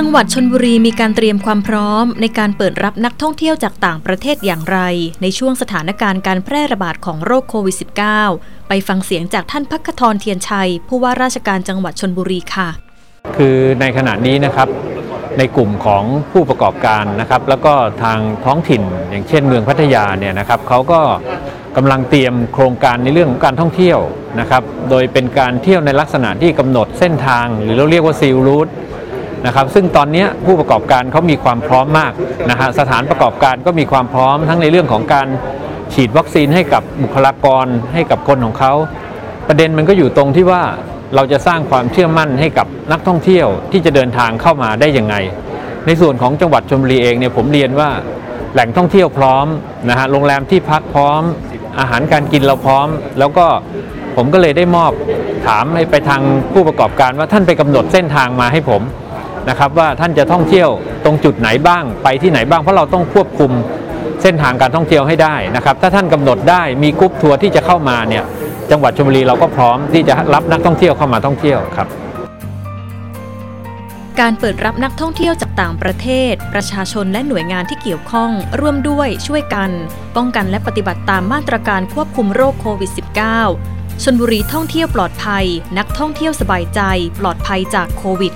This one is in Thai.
จังหวัดชนบุรีมีการเตรียมความพร้อม ในการเปิดรับนักท่องเที่ยวจากต่างประเทศอย่างไร ในช่วงสถานการณ์การแพร่ระบาดของโรคโควิด -19 ไปฟังเสียงจากท่านพักทรเทียนชัย ผู้ว่าราชการจังหวัดชนบุรีค่ะ คือในขณะนี้นะครับในกลุ่มของผู้ประกอบการนะครับ แล้วก็ทางท้องถิ่น อย่างเช่นเมืองพัทยาเนี่ยนะครับเขาก็กำลังเตรียมโครงการในเรื่องของการท่องเที่ยวนะครับ โดยเป็นการเที่ยวในลักษณะที่กำหนดเส้นทาง หรือเราเรียกว่าซีลรูท นะครับซึ่งตอนนี้ผู้ประกอบการเขามีความพร้อมมากนะฮะสถานประกอบการก็มีความพร้อมทั้งในเรื่องของการฉีดวัคซีนให้กับบุคลากรให้กับคนของเขาประเด็นมันก็อยู่ตรงที่ว่าเราจะสร้างความเชื่อมั่นให้กับนักท่องเที่ยวที่จะเดินทางเข้ามาได้ยังไง ในส่วนของจังหวัดชลบุรีเองเนี่ยผมเรียนว่าแหล่งท่องเที่ยวพร้อมนะฮะโรงแรมที่พักพร้อม อาหารการกินเราพร้อม แล้วก็ผมก็เลยได้มอบถามให้ไปทางผู้ประกอบการว่าท่านไปกำหนดเส้นทางมาให้ผม นะครับว่าท่านจะท่องเที่ยวตรงจุดไหนบ้างไปที่ไหนบ้างเพราะเราต้องควบคุมเส้นทางการท่องเที่ยวให้ได้นะครับ ถ้าท่านกำหนดได้มีกรุ๊ปทัวร์ที่จะเข้ามาเนี่ยจังหวัดชลบุรีเราก็พร้อมที่จะรับนักท่องเที่ยวเข้ามาท่องเที่ยวครับการเปิดรับนักท่องเที่ยวจากต่างประเทศ ประชาชนและหน่วยงานที่เกี่ยวข้อง ร่วมด้วยช่วยกัน ป้องกันและปฏิบัติตามมาตรการควบคุมโรคโควิด -19 ชนบุรีท่องเที่ยวปลอดภัย นักท่องเที่ยวสบายใจ ปลอดภัยจากโควิด